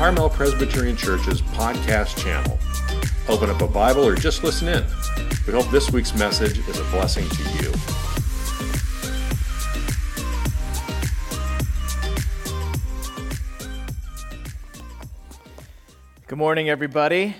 Carmel Presbyterian Church's podcast channel. Open up a Bible or just listen in. We hope this week's message is a blessing to you. Good morning, everybody.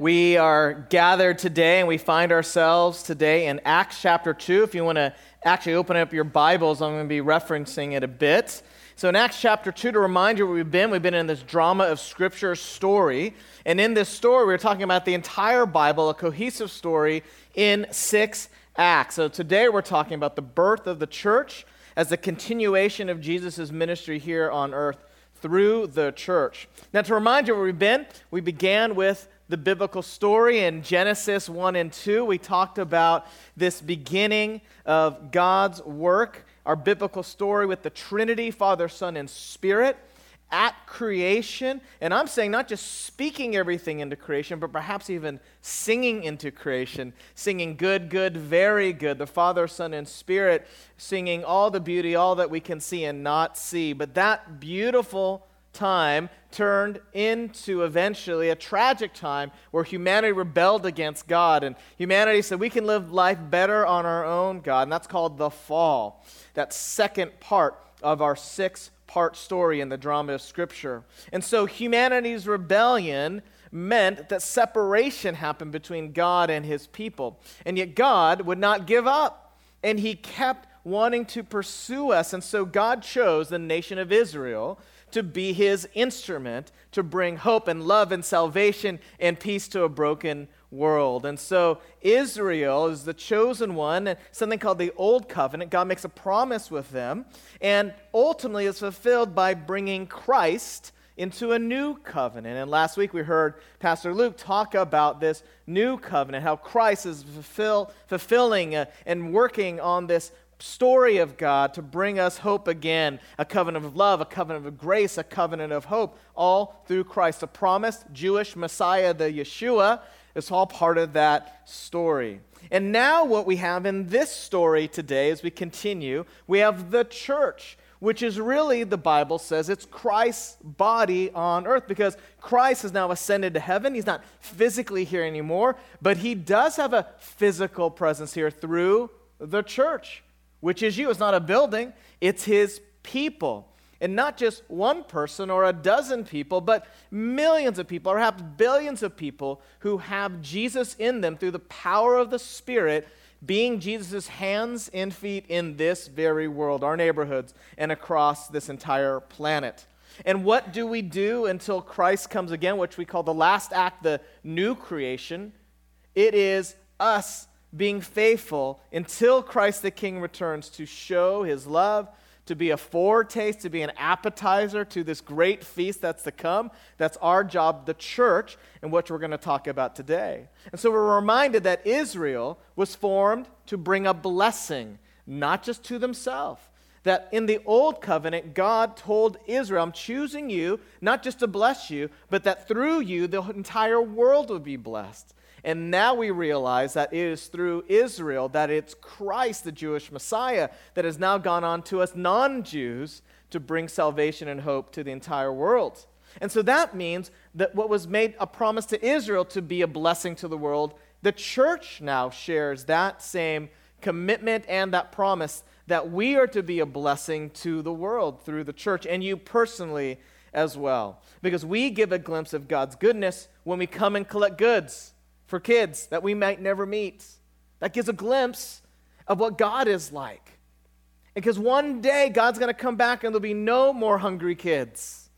We are gathered today and we find ourselves today in Acts chapter 2. If you want to actually open up your Bibles, I'm going to be referencing it a bit. So, in Acts chapter 2, to remind you where we've been, we've been in this drama of Scripture story. And in this story, we're talking about the entire Bible, a cohesive story in six acts. So, today we're talking about the birth of the church as a continuation of Jesus' ministry here on earth through the church. Now, to remind you where we've been, we began with the biblical story in Genesis 1 and 2. We talked about this beginning of God's work our biblical story with the Trinity, Father, Son, and Spirit at creation. And I'm saying not just speaking everything into creation, but perhaps even singing into creation, singing good, good, very good. The Father, Son, and Spirit singing all the beauty, all that we can see and not see. But that beautiful time turned into eventually a tragic time where humanity rebelled against God and humanity said we can live life better on our own, God. And that's called the fall, that second part of our six part story in the drama of Scripture. And so humanity's rebellion meant that separation happened between God and his people. And yet God would not give up, and he kept wanting to pursue us. And so God chose the nation of Israel to be his instrument to bring hope and love and salvation and peace to a broken world. And so Israel is the chosen one, and something called the Old Covenant. God makes a promise with them, and ultimately is fulfilled by bringing Christ into a new covenant. And last week we heard Pastor Luke talk about this new covenant, how Christ is fulfill, fulfilling uh, and working on this story of God to bring us hope again a covenant of love, a covenant of grace, a covenant of hope, all through Christ. The promised Jewish Messiah, the Yeshua, is all part of that story. And now, what we have in this story today, as we continue, we have the church, which is really, the Bible says, it's Christ's body on earth because Christ has now ascended to heaven. He's not physically here anymore, but he does have a physical presence here through the church which is you. It's not a building, it's his people. And not just one person or a dozen people, but millions of people, or perhaps billions of people who have Jesus in them through the power of the Spirit, being Jesus' hands and feet in this very world, our neighborhoods, and across this entire planet. And what do we do until Christ comes again, which we call the last act, the new creation? It is us being faithful until Christ the King returns to show his love, to be a foretaste, to be an appetizer to this great feast that's to come. That's our job, the church, and what we're going to talk about today. And so we're reminded that Israel was formed to bring a blessing, not just to themselves. That in the old covenant, God told Israel, I'm choosing you not just to bless you, but that through you, the entire world will be blessed. And now we realize that it is through Israel that it's Christ, the Jewish Messiah, that has now gone on to us non Jews to bring salvation and hope to the entire world. And so that means that what was made a promise to Israel to be a blessing to the world, the church now shares that same commitment and that promise that we are to be a blessing to the world through the church and you personally as well. Because we give a glimpse of God's goodness when we come and collect goods for kids that we might never meet. That gives a glimpse of what God is like. Because one day God's going to come back and there'll be no more hungry kids.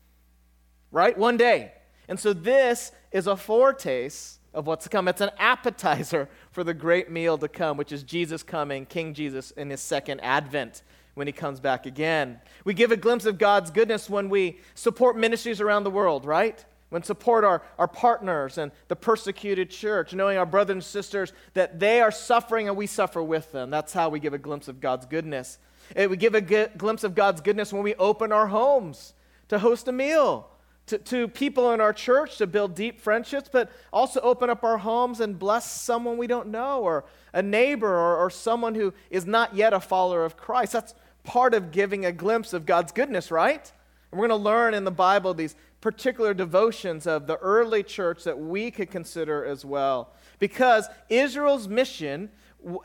Right? One day. And so this is a foretaste of what's to come. It's an appetizer for the great meal to come, which is Jesus coming, King Jesus, in his second advent when he comes back again. We give a glimpse of God's goodness when we support ministries around the world, right? When support our, our partners and the persecuted church, knowing our brothers and sisters that they are suffering and we suffer with them. That's how we give a glimpse of God's goodness. And we give a glimpse of God's goodness when we open our homes to host a meal, to, to people in our church to build deep friendships, but also open up our homes and bless someone we don't know or a neighbor or, or someone who is not yet a follower of Christ. That's part of giving a glimpse of God's goodness, right? And we're going to learn in the Bible these particular devotions of the early church that we could consider as well. Because Israel's mission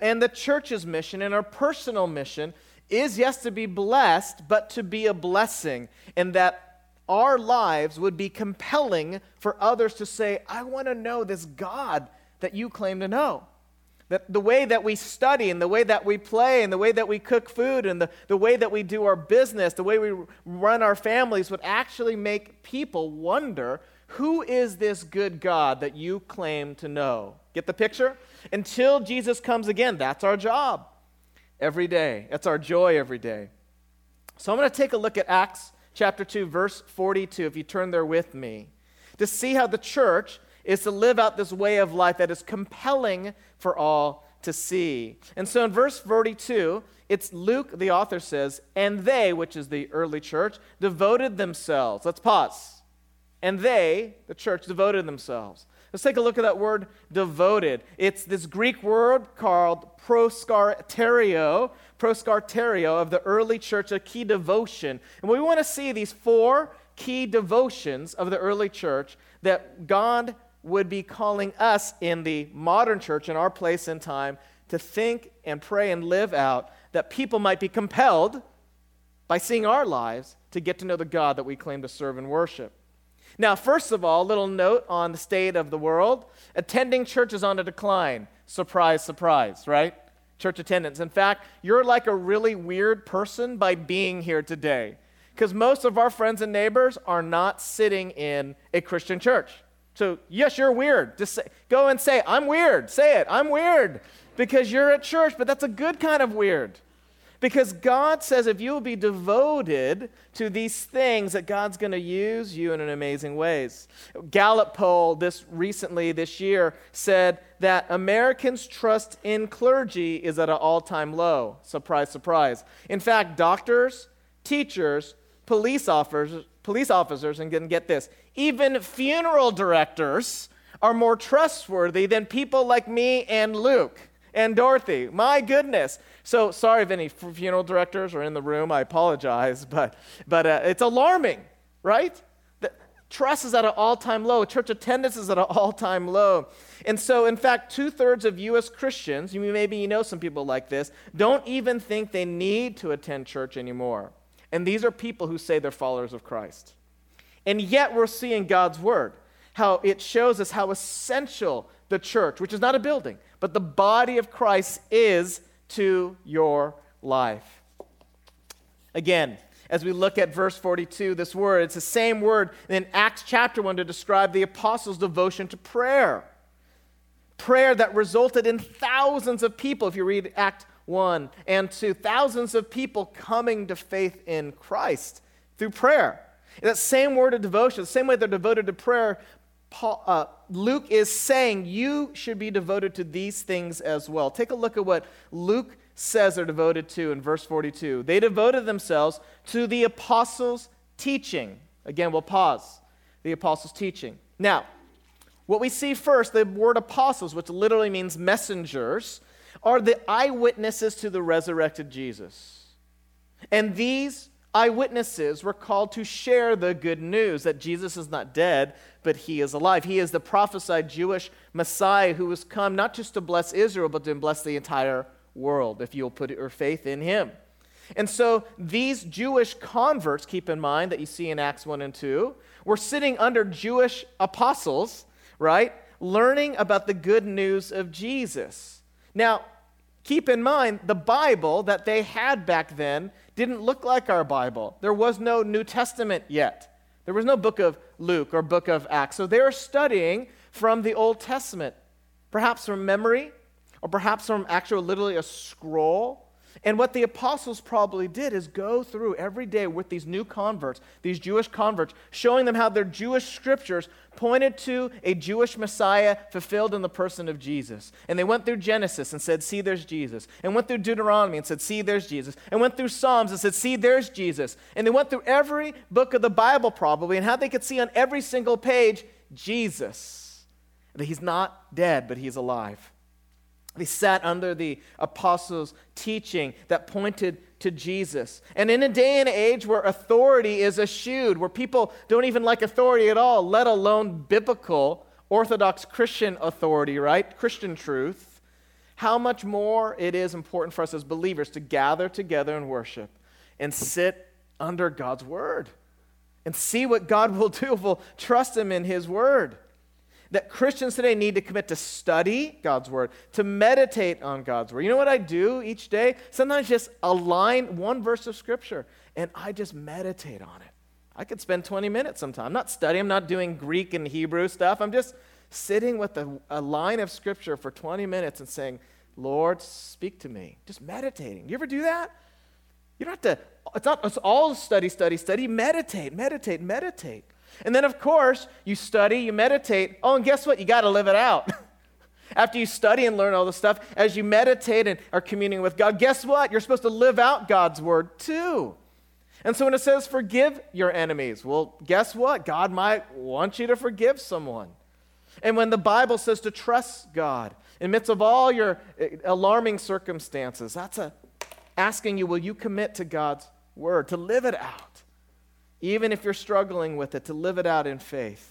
and the church's mission and our personal mission is, yes, to be blessed, but to be a blessing, and that our lives would be compelling for others to say, I want to know this God that you claim to know. That the way that we study and the way that we play and the way that we cook food and the, the way that we do our business, the way we run our families would actually make people wonder who is this good God that you claim to know? Get the picture? Until Jesus comes again, that's our job every day. That's our joy every day. So I'm going to take a look at Acts chapter 2, verse 42, if you turn there with me, to see how the church is to live out this way of life that is compelling for all to see. And so in verse 42, it's Luke, the author says, and they, which is the early church, devoted themselves. Let's pause. And they, the church, devoted themselves. Let's take a look at that word devoted. It's this Greek word called proskarterio, proskarterio of the early church, a key devotion. And we want to see these four key devotions of the early church that God would be calling us in the modern church, in our place and time, to think and pray and live out that people might be compelled by seeing our lives to get to know the God that we claim to serve and worship. Now, first of all, a little note on the state of the world. Attending church is on a decline. Surprise, surprise, right? Church attendance. In fact, you're like a really weird person by being here today because most of our friends and neighbors are not sitting in a Christian church. So, yes, you're weird. Just say, go and say, I'm weird. Say it, I'm weird because you're at church, but that's a good kind of weird. Because God says if you will be devoted to these things, that God's going to use you in an amazing ways. Gallup poll this recently this year said that Americans' trust in clergy is at an all-time low. Surprise, surprise. In fact, doctors, teachers, police officers, police officers, and get this, even funeral directors are more trustworthy than people like me and Luke and Dorothy. My goodness. So sorry if any funeral directors are in the room. I apologize, but but uh, it's alarming, right? The trust is at an all-time low. Church attendance is at an all-time low. And so, in fact, two-thirds of U.S. Christians, you maybe you know some people like this, don't even think they need to attend church anymore. And these are people who say they're followers of Christ. And yet, we're seeing God's word, how it shows us how essential the church, which is not a building, but the body of Christ is to your life. Again, as we look at verse 42, this word, it's the same word in Acts chapter 1 to describe the apostles' devotion to prayer. Prayer that resulted in thousands of people, if you read Act 1 and 2, thousands of people coming to faith in Christ through prayer. That same word of devotion, the same way they're devoted to prayer, Paul, uh, Luke is saying you should be devoted to these things as well. Take a look at what Luke says they're devoted to in verse 42. They devoted themselves to the apostles' teaching. Again, we'll pause. The apostles' teaching. Now, what we see first, the word apostles, which literally means messengers, are the eyewitnesses to the resurrected Jesus. And these eyewitnesses were called to share the good news that Jesus is not dead, but he is alive. He is the prophesied Jewish Messiah who has come not just to bless Israel, but to bless the entire world if you'll put your faith in him. And so these Jewish converts, keep in mind that you see in Acts 1 and 2, were sitting under Jewish apostles, right? Learning about the good news of Jesus. Now, keep in mind the Bible that they had back then didn't look like our Bible. There was no New Testament yet. There was no book of Luke or book of Acts. So they were studying from the Old Testament, perhaps from memory, or perhaps from actual, literally a scroll and what the apostles probably did is go through every day with these new converts, these Jewish converts, showing them how their Jewish scriptures pointed to a Jewish Messiah fulfilled in the person of Jesus. And they went through Genesis and said, See, there's Jesus. And went through Deuteronomy and said, See, there's Jesus. And went through Psalms and said, See, there's Jesus. And they went through every book of the Bible probably and how they could see on every single page Jesus. That he's not dead, but he's alive. They sat under the apostles' teaching that pointed to Jesus. And in a day and age where authority is eschewed, where people don't even like authority at all, let alone biblical, Orthodox Christian authority, right? Christian truth, how much more it is important for us as believers to gather together and worship and sit under God's word and see what God will do if we'll trust Him in His word that Christians today need to commit to study God's word, to meditate on God's word. You know what I do each day? Sometimes just align one verse of scripture and I just meditate on it. I could spend 20 minutes sometime. I'm not studying, I'm not doing Greek and Hebrew stuff. I'm just sitting with a, a line of scripture for 20 minutes and saying, Lord, speak to me. Just meditating. You ever do that? You don't have to, it's not it's all study, study, study. Meditate, meditate, meditate. And then, of course, you study, you meditate. Oh, and guess what? You got to live it out. After you study and learn all this stuff, as you meditate and are communing with God, guess what? You're supposed to live out God's word too. And so when it says forgive your enemies, well, guess what? God might want you to forgive someone. And when the Bible says to trust God in midst of all your eh, alarming circumstances, that's a asking you, will you commit to God's word, to live it out? Even if you're struggling with it, to live it out in faith.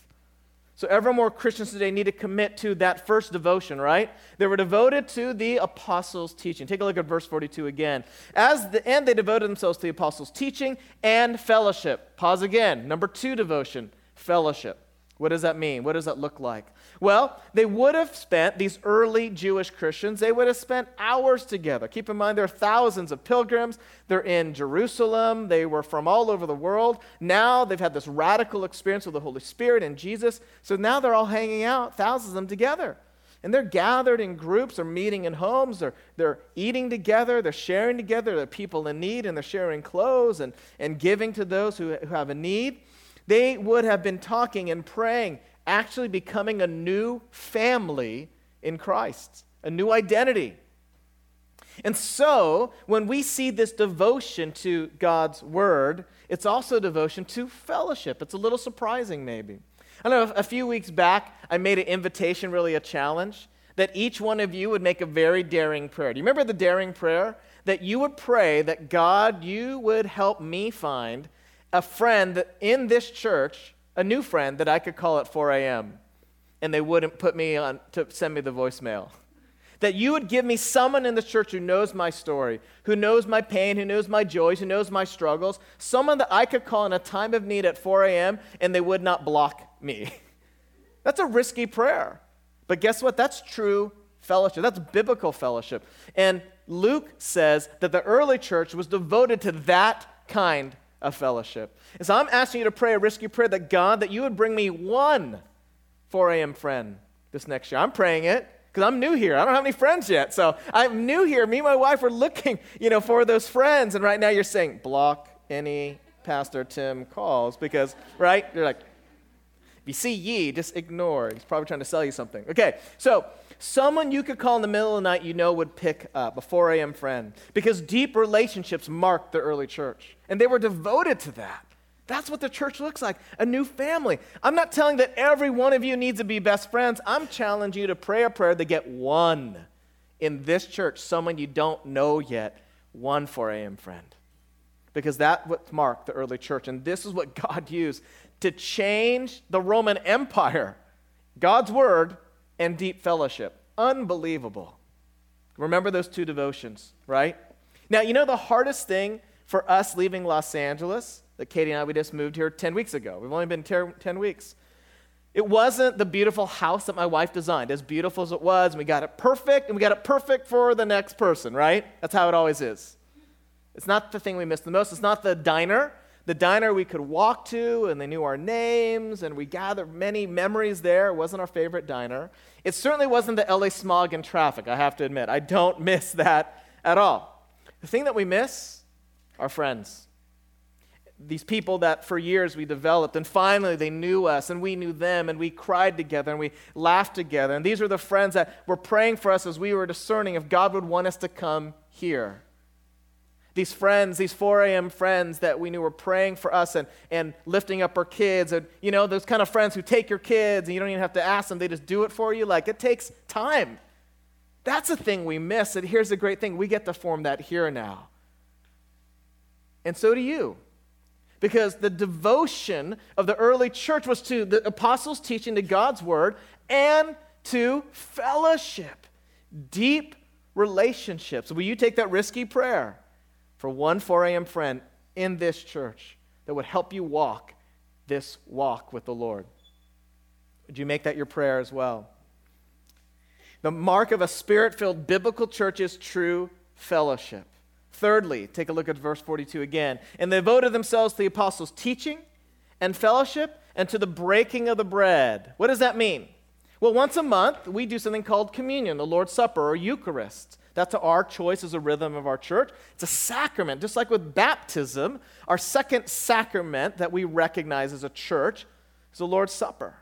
So, ever more Christians today need to commit to that first devotion, right? They were devoted to the apostles' teaching. Take a look at verse 42 again. As the end, they devoted themselves to the apostles' teaching and fellowship. Pause again. Number two devotion, fellowship. What does that mean? What does that look like? Well, they would have spent, these early Jewish Christians, they would have spent hours together. Keep in mind, there are thousands of pilgrims. They're in Jerusalem. They were from all over the world. Now they've had this radical experience with the Holy Spirit and Jesus. So now they're all hanging out, thousands of them together. And they're gathered in groups, they're meeting in homes, they're, they're eating together, they're sharing together, they're people in need, and they're sharing clothes and, and giving to those who, who have a need. They would have been talking and praying, actually becoming a new family in Christ, a new identity. And so, when we see this devotion to God's word, it's also devotion to fellowship. It's a little surprising, maybe. I don't know, a few weeks back, I made an invitation, really a challenge, that each one of you would make a very daring prayer. Do you remember the daring prayer? That you would pray that God, you would help me find a friend in this church, a new friend that I could call at 4 a.m. and they wouldn't put me on to send me the voicemail. That you would give me someone in the church who knows my story, who knows my pain, who knows my joys, who knows my struggles, someone that I could call in a time of need at 4 a.m. and they would not block me. That's a risky prayer. But guess what? That's true fellowship. That's biblical fellowship. And Luke says that the early church was devoted to that kind of fellowship. And so I'm asking you to pray a risky prayer that God, that you would bring me one 4 a.m. friend this next year. I'm praying it because I'm new here. I don't have any friends yet. So I'm new here. Me and my wife are looking, you know, for those friends. And right now you're saying, block any Pastor Tim calls because, right? You're like, if you see ye, just ignore. He's probably trying to sell you something. Okay, so someone you could call in the middle of the night you know would pick up, a 4 a.m. friend, because deep relationships marked the early church, and they were devoted to that. That's what the church looks like a new family. I'm not telling that every one of you needs to be best friends. I'm challenging you to pray a prayer to get one in this church, someone you don't know yet, one 4 a.m. friend. Because that what marked the early church. And this is what God used to change the Roman Empire. God's word and deep fellowship. Unbelievable. Remember those two devotions, right? Now, you know the hardest thing for us leaving Los Angeles, that Katie and I, we just moved here 10 weeks ago. We've only been 10 weeks. It wasn't the beautiful house that my wife designed, as beautiful as it was, and we got it perfect, and we got it perfect for the next person, right? That's how it always is. It's not the thing we miss the most. It's not the diner the diner we could walk to, and they knew our names, and we gathered many memories there. It wasn't our favorite diner. It certainly wasn't the LA smog and traffic, I have to admit. I don't miss that at all. The thing that we miss are friends. These people that for years we developed, and finally they knew us, and we knew them, and we cried together, and we laughed together. And these were the friends that were praying for us as we were discerning if God would want us to come here. These friends, these 4 a.m. friends that we knew were praying for us and, and lifting up our kids. And, you know, those kind of friends who take your kids and you don't even have to ask them, they just do it for you. Like, it takes time. That's a thing we miss. And here's the great thing we get to form that here now. And so do you. Because the devotion of the early church was to the apostles' teaching to God's word and to fellowship, deep relationships. Will you take that risky prayer for one 4 a.m. friend in this church that would help you walk this walk with the Lord? Would you make that your prayer as well? The mark of a spirit filled biblical church is true fellowship. Thirdly, take a look at verse 42 again. And they devoted themselves to the apostles' teaching and fellowship and to the breaking of the bread. What does that mean? Well, once a month, we do something called communion, the Lord's Supper, or Eucharist. That's our choice as a rhythm of our church. It's a sacrament, just like with baptism. Our second sacrament that we recognize as a church is the Lord's Supper.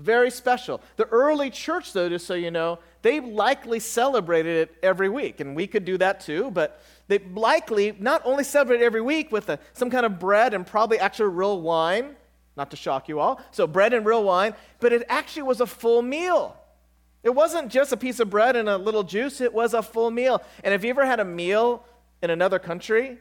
Very special. The early church, though, just so you know, they likely celebrated it every week, and we could do that too, but they likely not only celebrated every week with a, some kind of bread and probably actual real wine, not to shock you all. So, bread and real wine, but it actually was a full meal. It wasn't just a piece of bread and a little juice, it was a full meal. And if you ever had a meal in another country,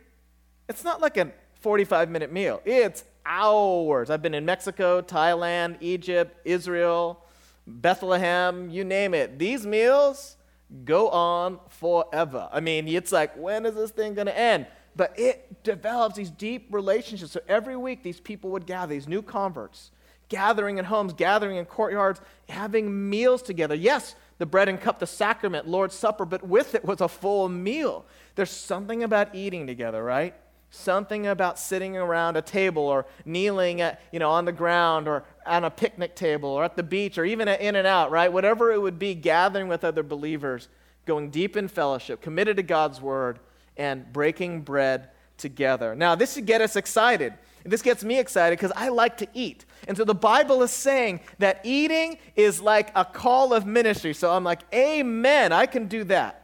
it's not like a 45 minute meal, it's hours. I've been in Mexico, Thailand, Egypt, Israel, Bethlehem, you name it. These meals go on forever. I mean, it's like, when is this thing going to end? but it develops these deep relationships. So every week, these people would gather, these new converts, gathering in homes, gathering in courtyards, having meals together. Yes, the bread and cup, the sacrament, Lord's Supper, but with it was a full meal. There's something about eating together, right? Something about sitting around a table or kneeling at, you know, on the ground or on a picnic table or at the beach or even at In-N-Out, right? Whatever it would be, gathering with other believers, going deep in fellowship, committed to God's word, and breaking bread together. Now, this should get us excited. This gets me excited because I like to eat. And so the Bible is saying that eating is like a call of ministry. So I'm like, Amen, I can do that.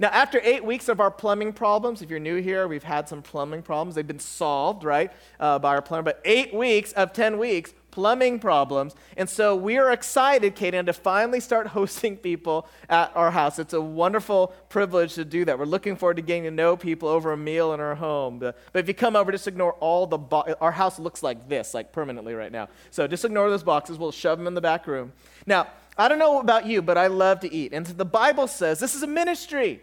Now, after eight weeks of our plumbing problems, if you're new here, we've had some plumbing problems. They've been solved, right, uh, by our plumber. But eight weeks of 10 weeks, plumbing problems. And so we are excited, Kaden, to finally start hosting people at our house. It's a wonderful privilege to do that. We're looking forward to getting to know people over a meal in our home. But, if you come over, just ignore all the our house looks like this, like permanently right now. So just ignore those boxes. We'll shove them in the back room. Now, I don't know about you, but I love to eat. And the Bible says this is a ministry.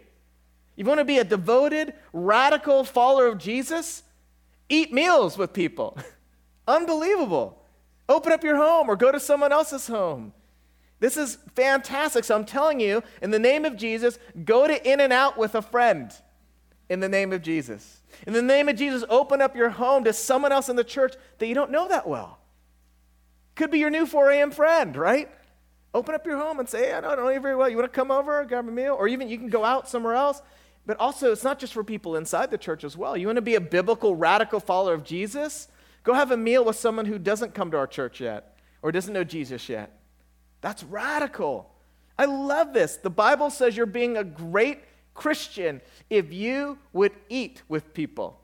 You want to be a devoted, radical follower of Jesus? Eat meals with people. Unbelievable. Open up your home or go to someone else's home. This is fantastic. So I'm telling you, in the name of Jesus, go to In-N-Out with a friend. In the name of Jesus. In the name of Jesus, open up your home to someone else in the church that you don't know that well. Could be your new 4 a.m. friend, right? Open up your home and say, hey, I don't know you very well. You want to come over, grab a meal? Or even you can go out somewhere else. But also, it's not just for people inside the church as well. You want to be a biblical, radical follower of Jesus? Go have a meal with someone who doesn't come to our church yet or doesn't know Jesus yet. That's radical. I love this. The Bible says you're being a great Christian if you would eat with people.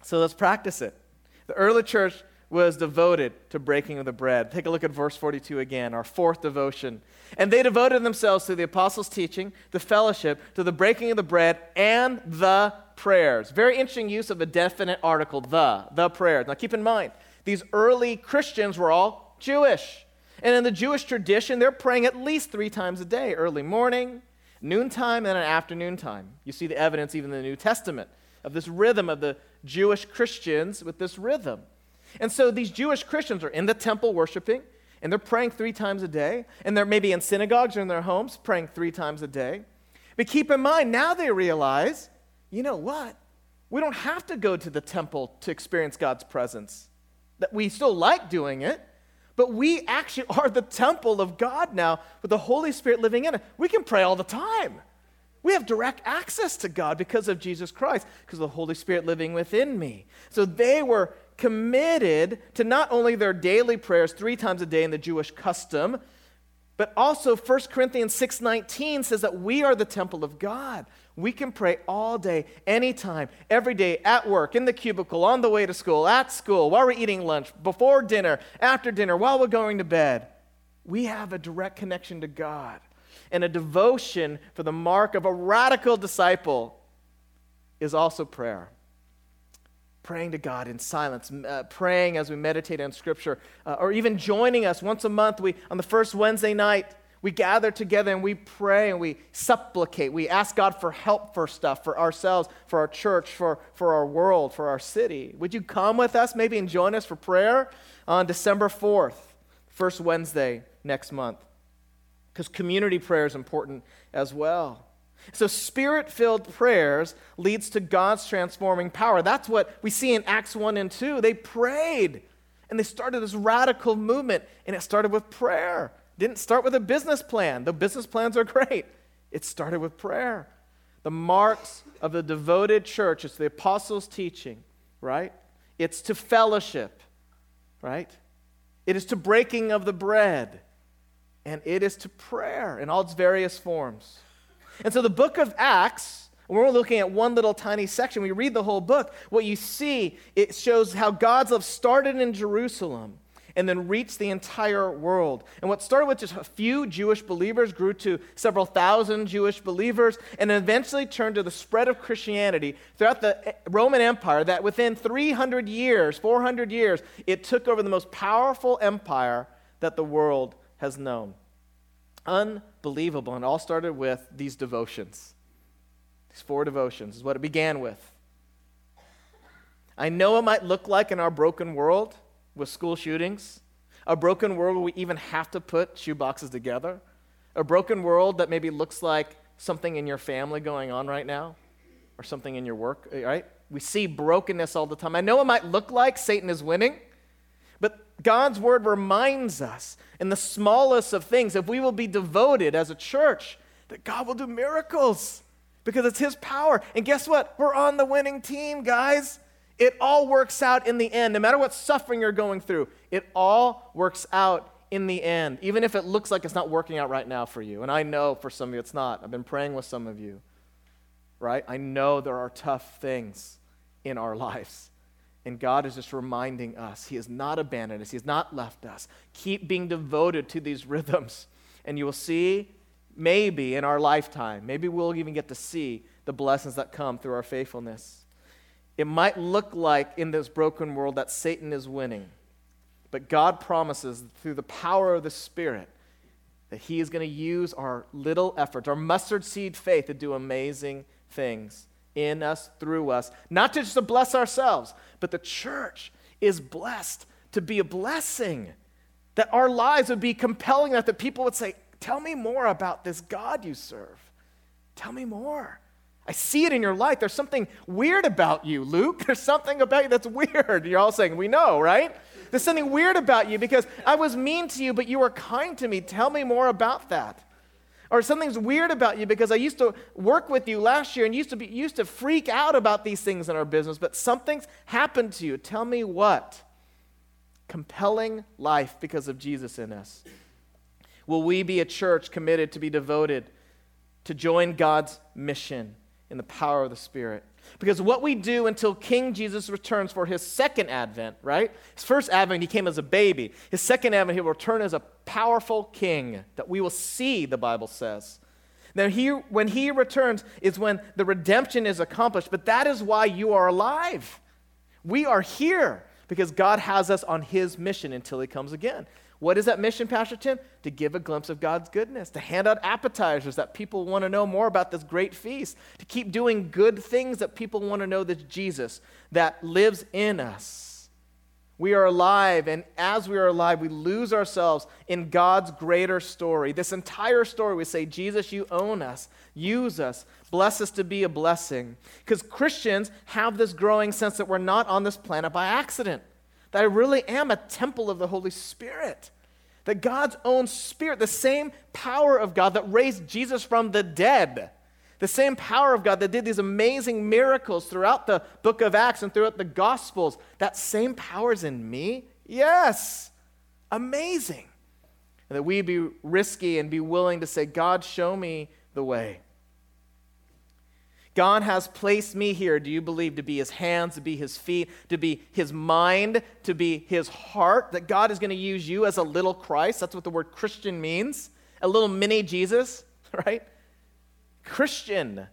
So let's practice it. The early church was devoted to breaking of the bread. Take a look at verse 42 again, our fourth devotion. And they devoted themselves to the apostles' teaching, the fellowship, to the breaking of the bread, and the prayers. Very interesting use of a definite article, the, the prayers. Now keep in mind, these early Christians were all Jewish. And in the Jewish tradition, they're praying at least three times a day early morning, noontime, and an afternoon time. You see the evidence even in the New Testament of this rhythm of the Jewish Christians with this rhythm. And so these Jewish Christians are in the temple worshiping, and they're praying three times a day, and they're maybe in synagogues or in their homes praying three times a day. But keep in mind, now they realize, you know what? We don't have to go to the temple to experience God's presence. That we still like doing it, but we actually are the temple of God now with the Holy Spirit living in it. We can pray all the time. We have direct access to God because of Jesus Christ, because of the Holy Spirit living within me. So they were committed to not only their daily prayers three times a day in the Jewish custom, but also 1 Corinthians 6:19 says that we are the temple of God. We can pray all day, anytime, every day, at work, in the cubicle, on the way to school, at school, while we're eating lunch, before dinner, after dinner, while we're going to bed. We have a direct connection to God and a devotion for the mark of a radical disciple is also prayer. Praying to God in silence, uh, praying as we meditate on Scripture, uh, or even joining us once a month. We, on the first Wednesday night, we gather together and we pray and we supplicate. We ask God for help for stuff, for ourselves, for our church, for, for our world, for our city. Would you come with us, maybe, and join us for prayer on December 4th, first Wednesday next month? Because community prayer is important as well. So, spirit filled prayers leads to God's transforming power. That's what we see in Acts 1 and 2. They prayed and they started this radical movement, and it started with prayer. Didn't start with a business plan. The business plans are great. It started with prayer. The marks of the devoted church, it's the apostles' teaching, right? It's to fellowship, right? It is to breaking of the bread, and it is to prayer in all its various forms. And so the book of Acts, we're looking at one little tiny section, we read the whole book, what you see, it shows how God's love started in Jerusalem and then reached the entire world. And what started with just a few Jewish believers grew to several thousand Jewish believers and eventually turned to the spread of Christianity throughout the Roman Empire that within 300 years, 400 years, it took over the most powerful empire that the world has known. Unbelievable. And all started with these devotions. These four devotions is what it began with. I know it might look like in our broken world with school shootings, a broken world where we even have to put shoe boxes together, a broken world that maybe looks like something in your family going on right now, or something in your work, right? We see brokenness all the time. I know it might look like Satan is winning. God's word reminds us in the smallest of things, if we will be devoted as a church, that God will do miracles because it's His power. And guess what? We're on the winning team, guys. It all works out in the end. No matter what suffering you're going through, it all works out in the end, even if it looks like it's not working out right now for you. And I know for some of you it's not. I've been praying with some of you, right? I know there are tough things in our lives. And God is just reminding us He has not abandoned us, He has not left us. Keep being devoted to these rhythms. And you will see, maybe in our lifetime, maybe we'll even get to see the blessings that come through our faithfulness. It might look like in this broken world that Satan is winning, but God promises through the power of the Spirit that He is going to use our little efforts, our mustard seed faith, to do amazing things in us, through us, not to just to bless ourselves, but the church is blessed to be a blessing. That our lives would be compelling enough that people would say, Tell me more about this God you serve. Tell me more. I see it in your life. There's something weird about you, Luke. There's something about you that's weird. You're all saying, We know, right? There's something weird about you because I was mean to you, but you were kind to me. Tell me more about that or something's weird about you because I used to work with you last year and used to be used to freak out about these things in our business, but something's happened to you. Tell me what? Compelling life because of Jesus in us. Will we be a church committed to be devoted to join God's mission in the power of the Spirit? Because what we do until King Jesus returns for his second advent, right? His first advent, he came as a baby. His second advent, he will return as a powerful king that we will see, the Bible says. Now, he, when he returns is when the redemption is accomplished, but that is why you are alive. We are here because God has us on his mission until he comes again. What is that mission, Pastor Tim? To give a glimpse of God's goodness, to hand out appetizers that people want to know more about this great feast, to keep doing good things that people want to know this Jesus that lives in us. We are alive, and as we are alive, we lose ourselves in God's greater story. This entire story, we say, Jesus, you own us, use us, bless us to be a blessing. Because Christians have this growing sense that we're not on this planet by accident that I really am a temple of the Holy Spirit. That God's own Spirit, the same power of God that raised Jesus from the dead, the same power of God that did these amazing miracles throughout the book of Acts and throughout the Gospels, that same power is in me? Yes. Amazing. And that we be risky and be willing to say, God, show me the way. God has placed me here, do you believe, to be his hands, to be his feet, to be his mind, to be his heart? That God is going to use you as a little Christ? That's what the word Christian means. A little mini Jesus, right? Christian.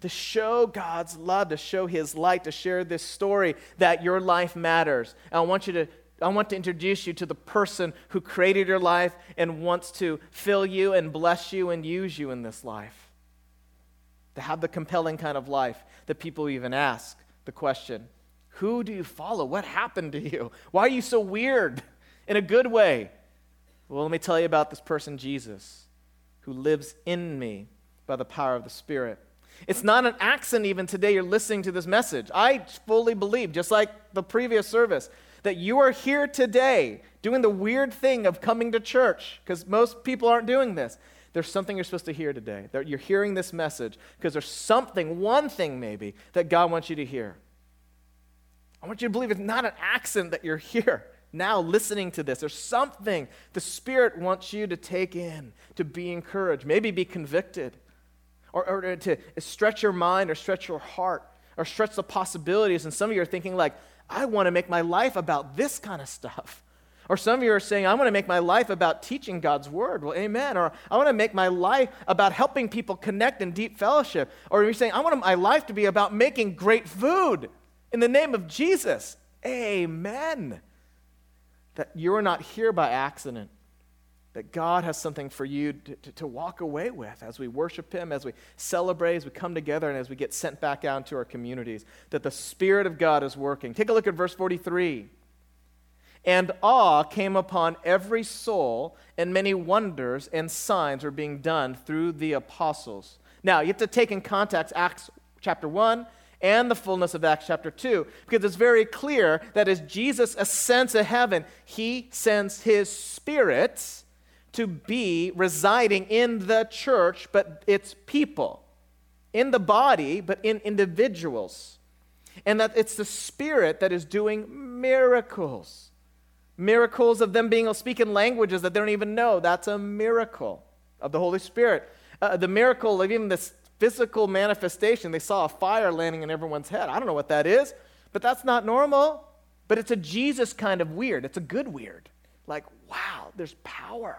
to show God's love, to show His light, to share this story that your life matters. And I want you to. I want to introduce you to the person who created your life and wants to fill you and bless you and use you in this life. To have the compelling kind of life that people even ask the question Who do you follow? What happened to you? Why are you so weird in a good way? Well, let me tell you about this person, Jesus, who lives in me by the power of the Spirit. It's not an accident, even today, you're listening to this message. I fully believe, just like the previous service, that you are here today doing the weird thing of coming to church, because most people aren't doing this. There's something you're supposed to hear today. That you're hearing this message because there's something, one thing maybe, that God wants you to hear. I want you to believe it's not an accident that you're here now listening to this. There's something the Spirit wants you to take in, to be encouraged, maybe be convicted, or, or to stretch your mind or stretch your heart or stretch the possibilities. And some of you are thinking, like, I want to make my life about this kind of stuff. Or some of you are saying, I want to make my life about teaching God's word. Well, amen. Or I want to make my life about helping people connect in deep fellowship. Or you're saying, I want my life to be about making great food in the name of Jesus. Amen that you're not here by accident, that God has something for you to, to, to, walk away with as we worship Him, as we celebrate, as we come together, and as we get sent back out into our communities, that the Spirit of God is working. Take a look at verse 43. And awe came upon every soul, and many wonders and signs were being done through the apostles. Now, you have to take in context Acts chapter 1 and the fullness of Acts chapter 2, because it's very clear that as Jesus ascends to heaven, he sends his spirit to be residing in the church, but its people, in the body, but in individuals. And that it's the spirit that is doing miracles. Miracles of them being able to speak in languages that they don't even know. That's a miracle of the Holy Spirit. Uh, the miracle of even this physical manifestation. They saw a fire landing in everyone's head. I don't know what that is, but that's not normal. But it's a Jesus kind of weird. It's a good weird. Like, wow, there's power.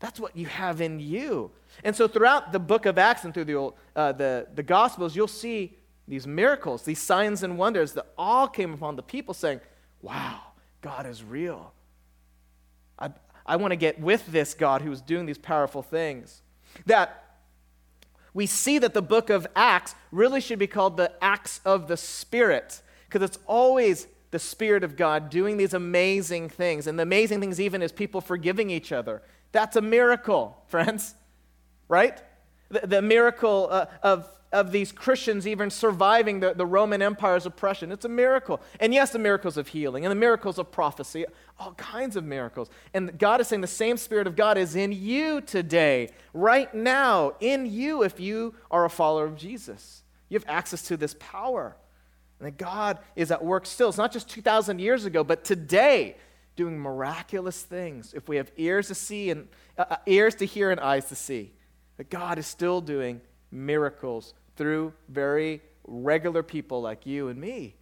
That's what you have in you. And so throughout the book of Acts and through the, uh, the, the Gospels, you'll see these miracles, these signs and wonders that all came upon the people saying, wow, God is real. I, I want to get with this God who is doing these powerful things. That we see that the book of Acts really should be called the Acts of the Spirit because it's always the Spirit of God doing these amazing things. And the amazing things, even, is people forgiving each other. That's a miracle, friends, right? The, the miracle uh, of of these Christians even surviving the, the Roman Empire's oppression. It's a miracle. And yes, the miracles of healing and the miracles of prophecy, all kinds of miracles. And God is saying the same Spirit of God is in you today, right now, in you if you are a follower of Jesus. You have access to this power. And that God is at work still. It's not just 2,000 years ago, but today, doing miraculous things. If we have ears to see and uh, uh ears to hear and eyes to see, that God is still doing miracles through very regular people like you and me.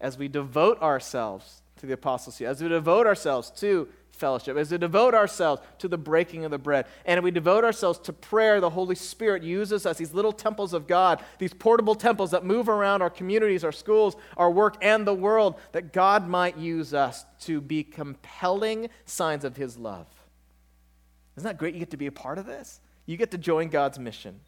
As we devote ourselves to the apostleship, as we devote ourselves to fellowship, as we devote ourselves to the breaking of the bread, and we devote ourselves to prayer, the Holy Spirit uses us, these little temples of God, these portable temples that move around our communities, our schools, our work, and the world, that God might use us to be compelling signs of His love. Isn't that great? You get to be a part of this. You get to join God's mission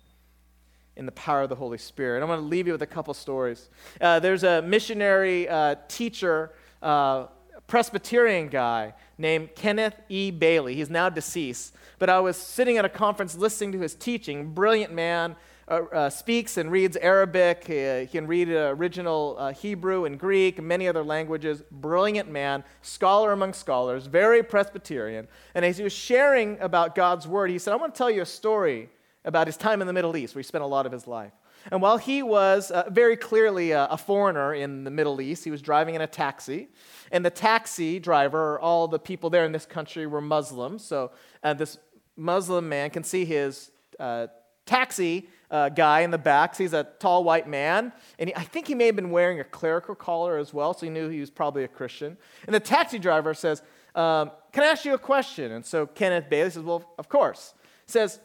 in the power of the Holy Spirit. I'm going to leave you with a couple stories. Uh, there's a missionary uh, teacher, uh, Presbyterian guy named Kenneth E. Bailey. He's now deceased. But I was sitting at a conference listening to his teaching. Brilliant man. Uh, uh, speaks and reads Arabic. he can read original uh, Hebrew and Greek, many other languages. Brilliant man, scholar among scholars, very Presbyterian. And as he was sharing about God's word, he said, I want to tell you a story about his time in the Middle East, where he spent a lot of his life. And while he was uh, very clearly a, a, foreigner in the Middle East, he was driving in a taxi. And the taxi driver, or all the people there in this country were Muslims. So uh, this Muslim man can see his uh, taxi uh, guy in the back. So he's a tall white man. And he, I think he may have been wearing a clerical collar as well, so he knew he was probably a Christian. And the taxi driver says, um, Can I ask you a question? And so Kenneth Bailey says, Well, of course. He says,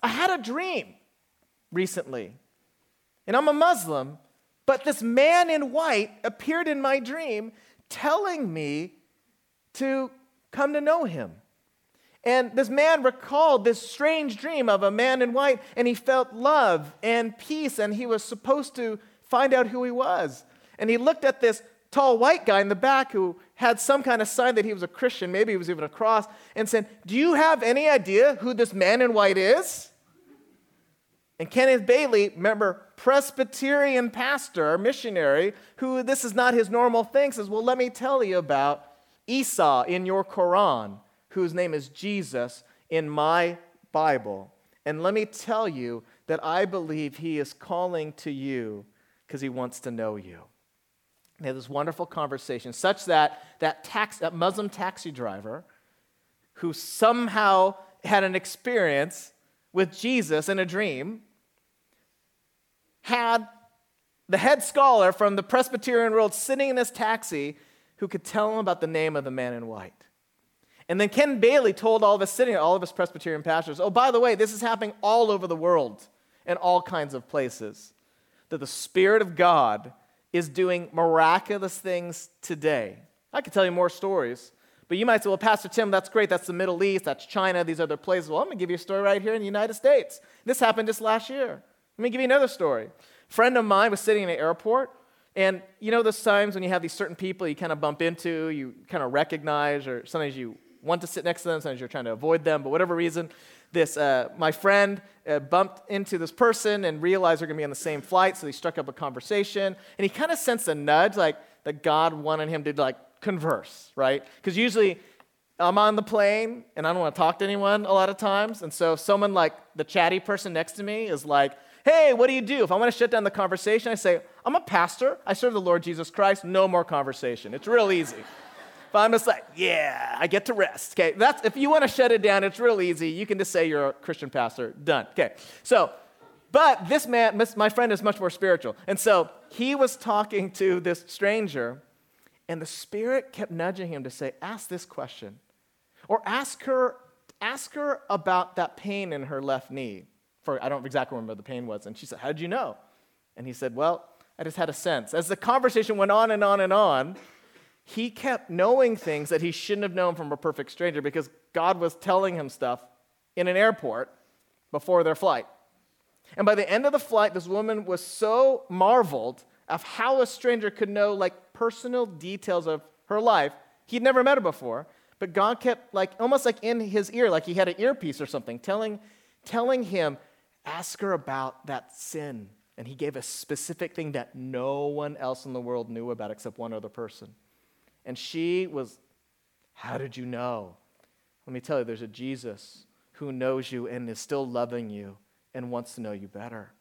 I had a dream. recently. And I'm a Muslim, but this man in white appeared in my dream telling me to come to know him. And this man recalled this strange dream of a man in white, and he felt love and peace, and he was supposed to find out who he was. And he looked at this tall white guy in the back who had some kind of sign that he was a Christian, maybe he was even a cross, and said, Do you have any idea who this man in white is? And Kenneth Bailey, remember, Presbyterian pastor, missionary, who this is not his normal thing, says, Well, let me tell you about Isa in your Quran, whose name is Jesus in my Bible. And let me tell you that I believe he is calling to you because he wants to know you. They had this wonderful conversation, such that that, tax, that Muslim taxi driver, who somehow had an experience with Jesus in a dream, had the head scholar from the Presbyterian world sitting in his taxi who could tell him about the name of the man in white. And then Ken Bailey told all of us sitting, all of us Presbyterian pastors, oh, by the way, this is happening all over the world in all kinds of places. That the Spirit of God is doing miraculous things today. I could tell you more stories, but you might say, well, Pastor Tim, that's great. That's the Middle East, that's China, these other places. Well, I'm going to give you a story right here in the United States. This happened just last year. Let me give you another story. A friend of mine was sitting in an airport, and you know those times when you have these certain people you kind of bump into, you kind of recognize, or sometimes you want to sit next to them, sometimes you're trying to avoid them, but whatever reason, this uh, my friend uh, bumped into this person and realized they're going to be on the same flight, so he struck up a conversation, and he kind of sensed a nudge, like that God wanted him to like converse, right? Because usually I'm on the plane and I don't want to talk to anyone a lot of times, and so someone like the chatty person next to me is like Hey, what do you do? If I want to shut down the conversation, I say, I'm a pastor. I serve the Lord Jesus Christ. No more conversation. It's real easy. But I'm just like, yeah, I get to rest. Okay, that's if you want to shut it down, it's real easy. You can just say you're a Christian pastor. Done. Okay, so, but this man, my friend, is much more spiritual, and so he was talking to this stranger, and the Spirit kept nudging him to say, ask this question, or ask her, ask her about that pain in her left knee for I don't exactly remember the pain was. And she said, How did you know? And he said, Well, I just had a sense. As the conversation went on and on and on, he kept knowing things that he shouldn't have known from a perfect stranger because God was telling him stuff in an airport before their flight. And by the end of the flight, this woman was so marveled of how a stranger could know like personal details of her life. He'd never met her before, but God kept like almost like in his ear, like he had an earpiece or something, telling, telling him Ask her about that sin. And he gave a specific thing that no one else in the world knew about except one other person. And she was, How did you know? Let me tell you, there's a Jesus who knows you and is still loving you and wants to know you better.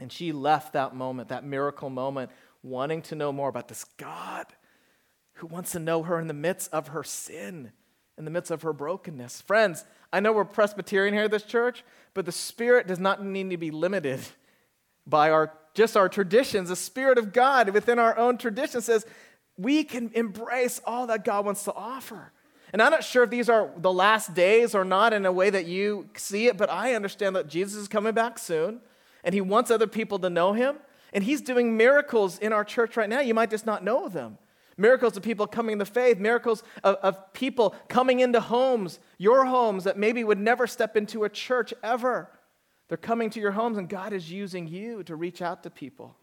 And she left that moment, that miracle moment, wanting to know more about this God who wants to know her in the midst of her sin, in the midst of her brokenness. Friends, I know we're Presbyterian here at this church, but the Spirit does not need to be limited by our just our traditions. The Spirit of God within our own tradition says we can embrace all that God wants to offer. And I'm not sure if these are the last days or not in a way that you see it, but I understand that Jesus is coming back soon and he wants other people to know him. And he's doing miracles in our church right now. You might just not know them. Miracles of people coming to faith, miracles of, of people coming into homes, your homes that maybe would never step into a church ever. They're coming to your homes, and God is using you to reach out to people.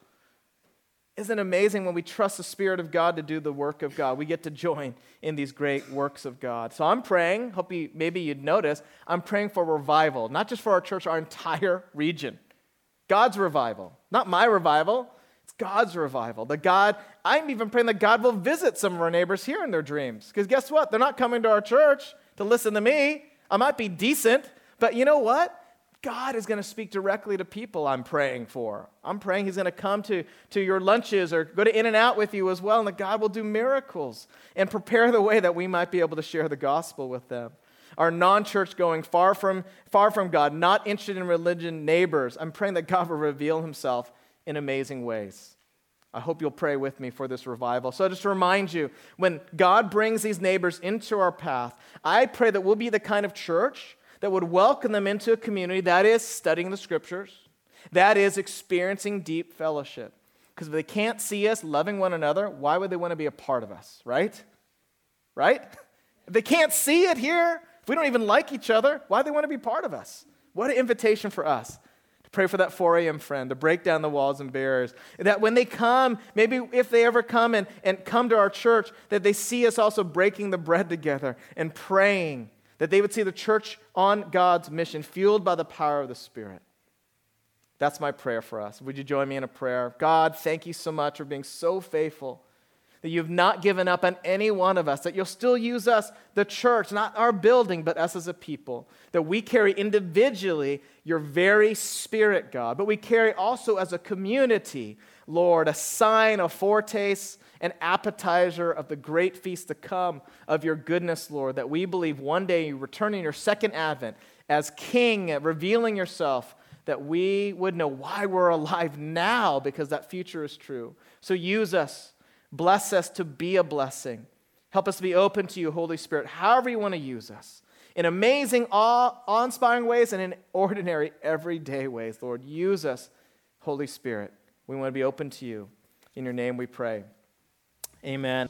Isn't it amazing when we trust the Spirit of God to do the work of God? We get to join in these great works of God. So I'm praying, hope you, maybe you'd notice, I'm praying for revival, not just for our church, our entire region. God's revival, not my revival, it's God's revival. The God, I'm even praying that God will visit some of our neighbors here in their dreams. Because guess what? They're not coming to our church to listen to me. I might be decent, but you know what? God is going to speak directly to people I'm praying for. I'm praying He's going to come to, to your lunches or go to In-N-Out with you as well, and that God will do miracles and prepare the way that we might be able to share the gospel with them. Our non church going, far from, far from God, not interested in religion neighbors, I'm praying that God will reveal Himself in amazing ways. I hope you'll pray with me for this revival. So, just to remind you, when God brings these neighbors into our path, I pray that we'll be the kind of church that would welcome them into a community that is studying the scriptures, That is experiencing deep fellowship. Because if they can't see us loving one another, why would they want to be a part of us, right? Right? If they can't see it here, if we don't even like each other, why do they want to be part of us? What an invitation for us to pray for that 4 a.m. friend, to break down the walls and barriers. That when they come, maybe if they ever come and, and come to our church, that they see us also breaking the bread together and praying, that they would see the church on God's mission, fueled by the power of the Spirit. That's my prayer for us. Would you join me in a prayer? God, thank you so much for being so faithful that you've not given up on any one of us, that you'll still use us, the church, not our building, but us as a people, that we carry individually your very spirit, God, but we carry also as a community, Lord, a sign, a foretaste, an appetizer of the great feast to come of your goodness, Lord, that we believe one day you return in your second advent as King, revealing yourself that we would know why we're alive now because that future is true. So use us, bless us to be a blessing. Help us to be open to you, Holy Spirit, however you want to use us. In amazing, awe inspiring ways and in ordinary, everyday ways. Lord, use us, Holy Spirit. We want to be open to you. In your name we pray. Amen.